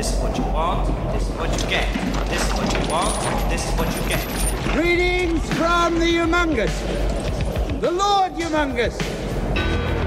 This is what you want, this is what you get. This is what you want, this is what you get. Greetings from the Humongous, the Lord Humongous,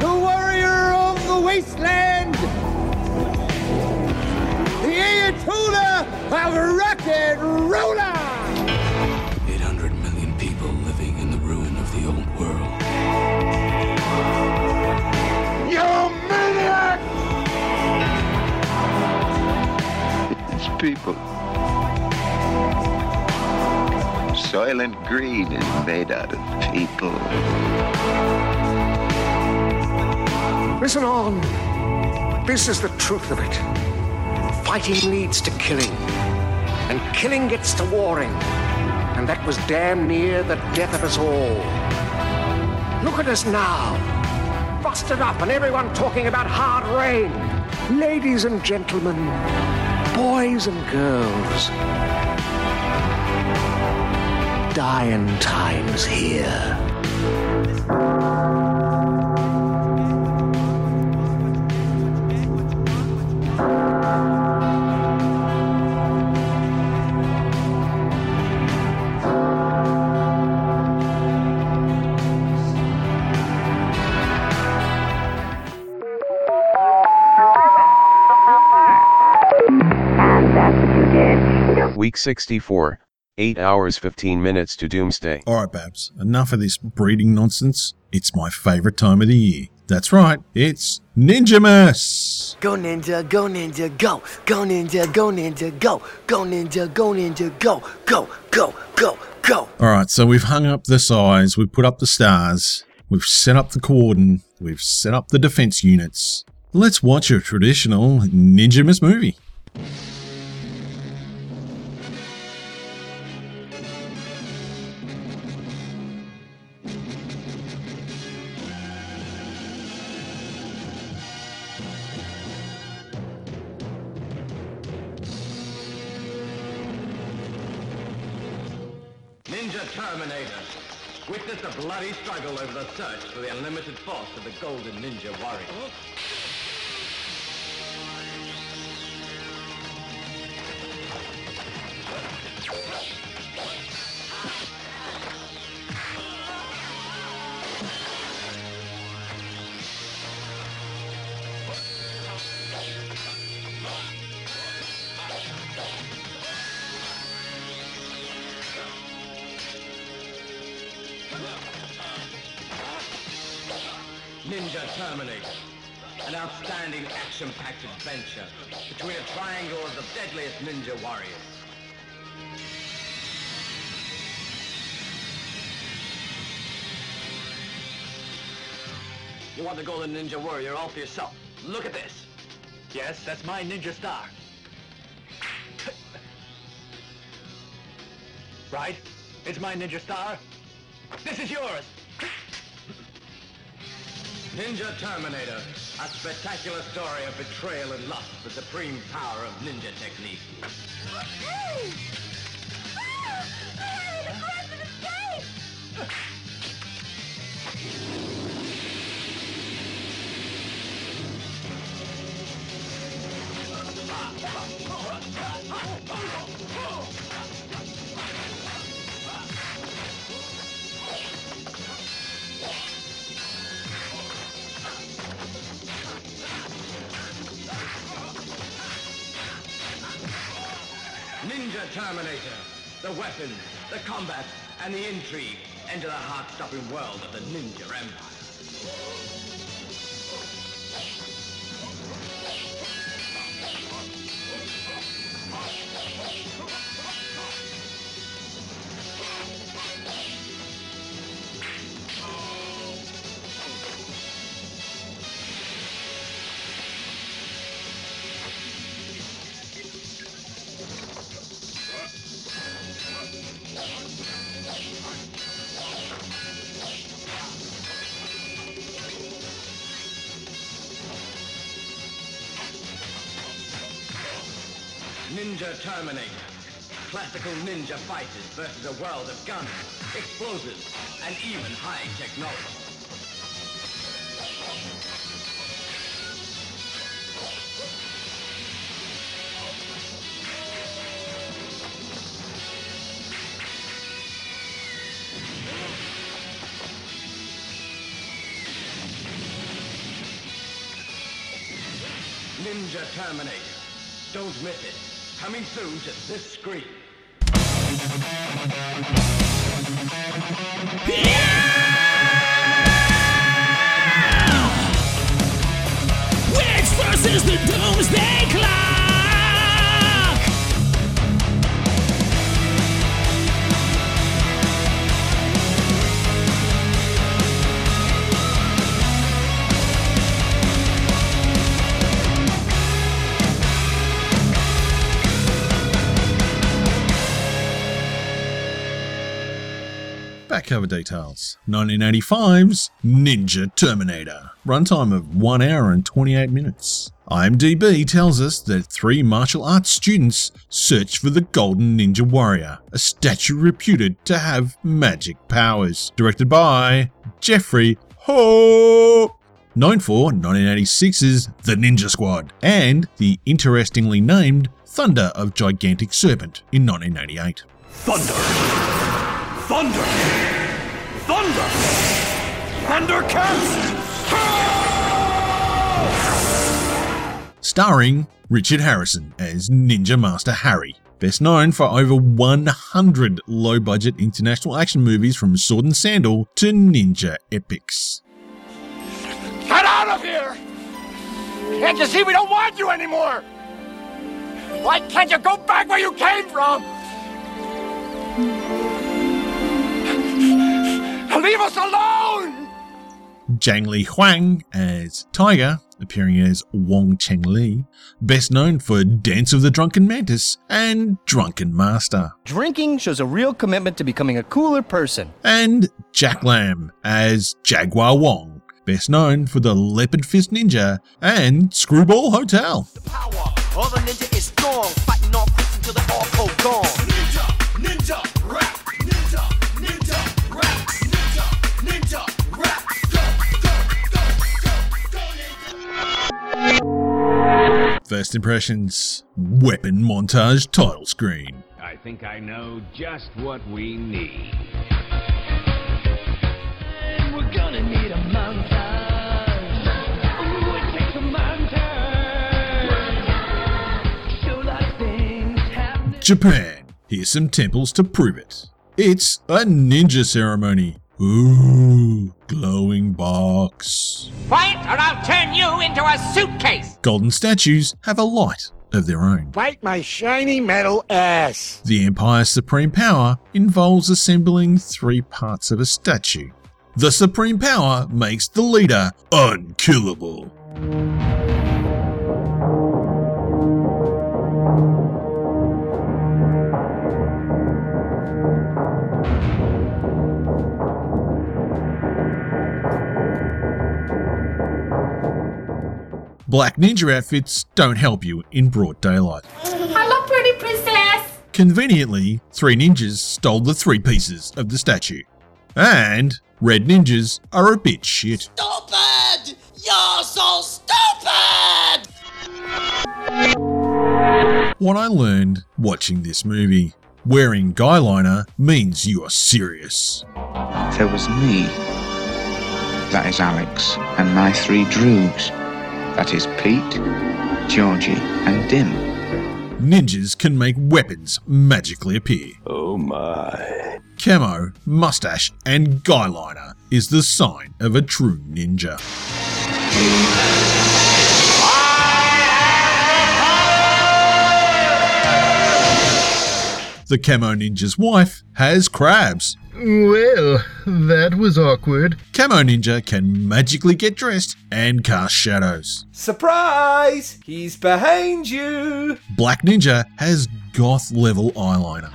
the warrior of the wasteland, the Ayatollah of rock and roller. People. Soylent Green is made out of people. Listen on. This is the truth of it. Fighting leads to killing, and killing gets to warring. And that was damn near the death of us all. Look at us now. Busted up, and everyone talking about hard rain. Ladies and gentlemen, boys and girls. Dying times here. Week 64, 8 hours 15 minutes to doomsday. All right, Babs, enough of this breeding nonsense. It's my favourite time of the year. That's right, it's Ninja Ninjamas! Go ninja, go ninja, go. Go ninja, go ninja, go. Go ninja, go ninja, go. Go, go, go, go. All right, so we've hung up the size, we've put up the stars, we've set up the cordon, we've set up the defense units. Let's watch a traditional Ninja Ninjamas movie. Terminator. Witness a bloody struggle over the search for the unlimited force of the Golden Ninja Warrior. Oh. Ninja Terminator. An outstanding action-packed adventure between a triangle of the deadliest ninja warriors. You want the Golden Ninja Warrior all for yourself. Look at this. Yes, that's my ninja star. right? It's my ninja star. This is yours. Ninja Terminator, a spectacular story of betrayal and lust, the supreme power of ninja technique. Ninja Terminator, the weapons, the combat, and the intrigue enter the heart-stopping world of the Ninja Empire. Ninja Terminator. Classical ninja fighters versus a world of guns, explosives, and even high technology. Ninja Terminator. Don't miss it. Coming soon to this screen. Yeah! Witch versus the Doomsday Details 1985's Ninja Terminator. Runtime of 1 hour and 28 minutes. IMDb tells us that three martial arts students search for the Golden Ninja Warrior, a statue reputed to have magic powers. Directed by Godfrey Ho. Known for 1986's The Ninja Squad and the interestingly named Thunder of Gigantic Serpent in 1988. Thunder! Thunder! Thunder! Thundercats! starring Richard Harrison as Ninja Master Harry. Best known for over 100 low budget international action movies from Sword and Sandal to ninja epics. Get out of here! Can't you see we don't want you anymore? Why can't you go back where you came from? Leave us alone! Zhang Li Huang as Tiger, appearing as Wong Cheng Li, best known for Dance of the Drunken Mantis and Drunken Master. Drinking shows a real commitment to becoming a cooler person. And Jack Lamb as Jaguar Wong, best known for the Leopard Fist Ninja and Screwball Hotel. All the ninja is strong, fighting all crooks until they all gone. First impressions, weapon montage title screen. I think I know just what we need. We're gonna need a montage. Ooh, it takes a montage. Show a things happening. Japan. Here's some temples to prove it. It's a ninja ceremony. Ooh, glowing box. Quiet, or I'll turn you into a suitcase! Golden statues have a light of their own. Bite my shiny metal ass. The Empire's supreme power involves assembling three parts of a statue. The supreme power makes the leader unkillable. Black ninja outfits don't help you in broad daylight. Hello, pretty princess. Conveniently, three ninjas stole the three pieces of the statue. And red ninjas are a bit shit. Stupid! You're so stupid! What I learned watching this movie wearing guyliner means you are serious. There was me. That is Alex. And my three droogs. That is Pete, Georgie, and Dim. Ninjas can make weapons magically appear. Oh my. Camo, mustache, and guyliner is the sign of a true ninja. The Camo Ninja's wife has crabs. Well, that was awkward. Camo Ninja can magically get dressed and cast shadows. Surprise! He's behind you! Black Ninja has goth level eyeliner.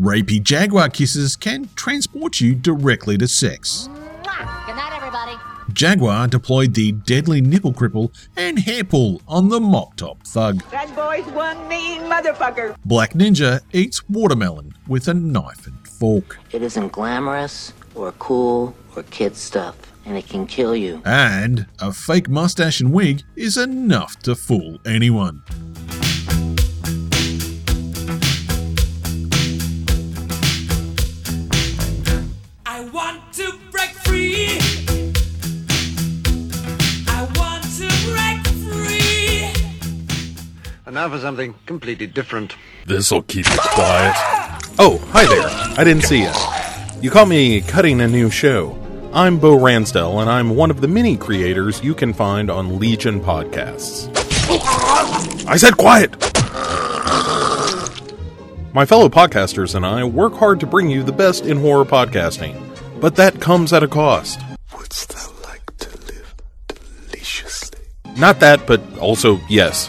Rapey Jaguar kisses can transport you directly to sex. Jaguar deployed the deadly nipple cripple and hair pull on the mop top thug. That boy's one mean motherfucker. Black Ninja eats watermelon with a knife and fork. It isn't glamorous or cool or kid stuff and it can kill you. And a fake mustache and wig is enough to fool anyone. I want to break free. Now for something completely different. This'll keep you quiet. Oh, hi there. I didn't see you. You caught me cutting a new show. I'm Bo Ransdell, and I'm one of the many creators you can find on Legion Podcasts. I said quiet! My fellow podcasters and I work hard to bring you the best in horror podcasting, but that comes at a cost. Wouldst thou like to live deliciously? Not that, but also yes.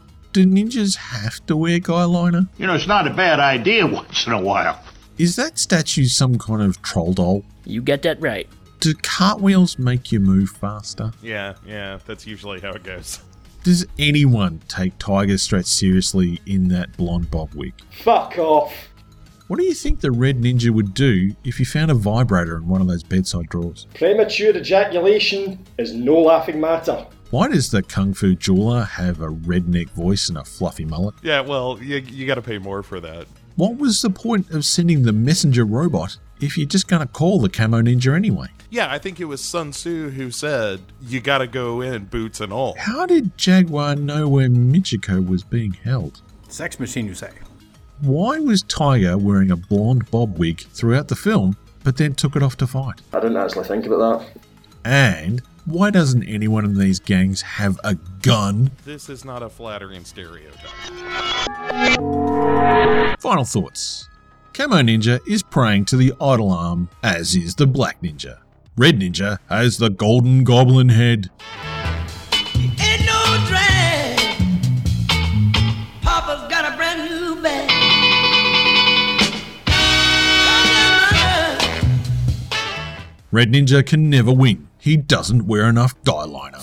Do ninjas have to wear guy liner? You know, it's not a bad idea once in a while. Is that statue some kind of troll doll? You get that right. Do cartwheels make you move faster? Yeah, yeah, that's usually how it goes. Does anyone take Tiger threat seriously in that blonde bob wig? Fuck off. What do you think the Red Ninja would do if he found a vibrator in one of those bedside drawers? Premature ejaculation is no laughing matter. Why does the Kung Fu jeweler have a redneck voice and a fluffy mullet? Yeah, well, you, you gotta pay more for that. What was the point of sending the messenger robot if you're just going to call the Camo Ninja anyway? Yeah, I think it was Sun Tzu who said, you gotta go in, boots and all. How did Jaguar know where Michiko was being held? Sex machine, you say? Why was Tiger wearing a blonde bob wig throughout the film, but then took it off to fight? I didn't actually think about that. And why doesn't anyone in these gangs have a gun? This is not a flattering stereotype. Final thoughts. Camo Ninja is praying to the idol arm, as is the Black Ninja. Red Ninja has the Golden Goblin head. Ain't no drag. Papa's got a brand new bag. Red Ninja can never win. He doesn't wear enough guy liner.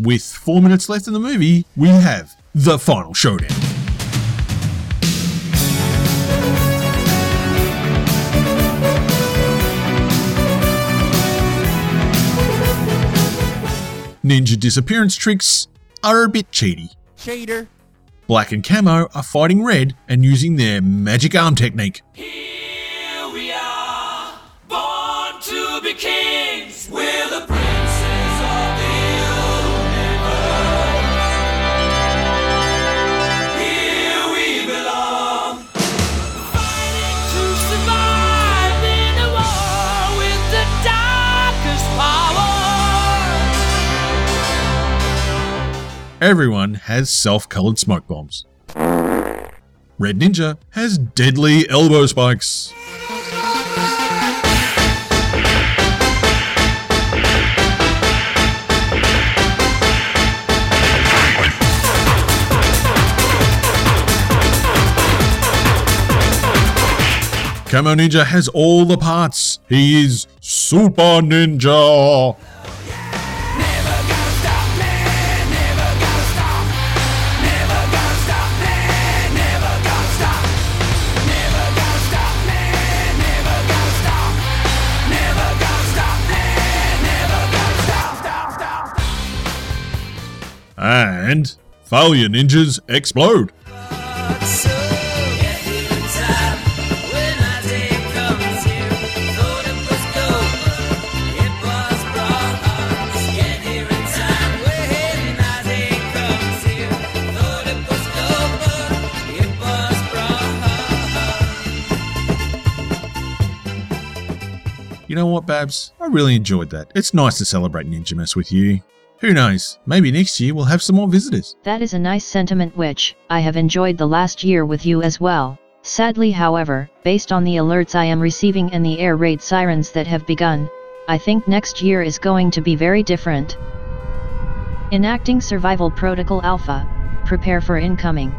With four minutes left in the movie, we have the final showdown. Ninja disappearance tricks are a bit cheaty. Cheater. Black and Camo are fighting Red and using their magic arm technique. Everyone has self colored smoke bombs. Red Ninja has deadly elbow spikes. Camo Ninja has all the parts. He is Super Ninja. And failure ninjas explode. You know what, Babs? I really enjoyed that. It's nice to celebrate Ninja Mess with you. Who knows? Maybe next year we'll have some more visitors. That is a nice sentiment which, I have enjoyed the last year with you as well. Sadly however, based on the alerts I am receiving and the air raid sirens that have begun, I think next year is going to be very different. Enacting Survival Protocol Alpha. Prepare for incoming.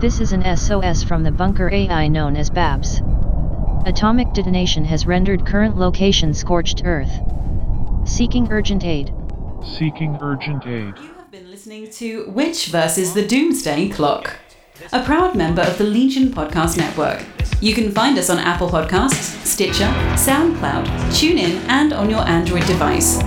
This is an SOS from the bunker AI known as Babs. Atomic detonation has rendered current location scorched earth. Seeking urgent aid. Seeking urgent aid. You have been listening to Witch versus the Doomsday Clock, a proud member of the Legion Podcast Network. You can find us on Apple Podcasts, Stitcher, SoundCloud, TuneIn, and on your Android device.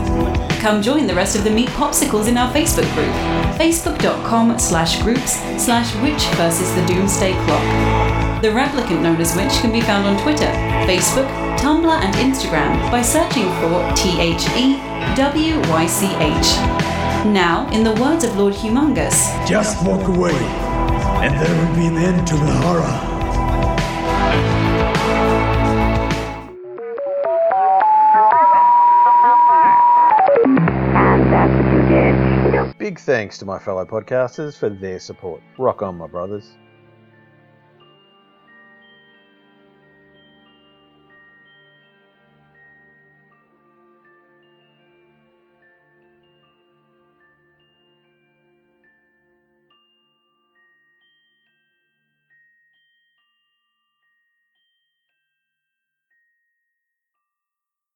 Come join the rest of the Meat Popsicles in our Facebook group, facebook.com slash groups slash Witch versus the Doomsday Clock. The replicant known as Witch can be found on Twitter, Facebook, Tumblr, and Instagram by searching for T H E W Y C H. Now, in the words of Lord Humongous, Just walk away, and there will be an end to the horror. Thanks to my fellow podcasters for their support. Rock on, my brothers.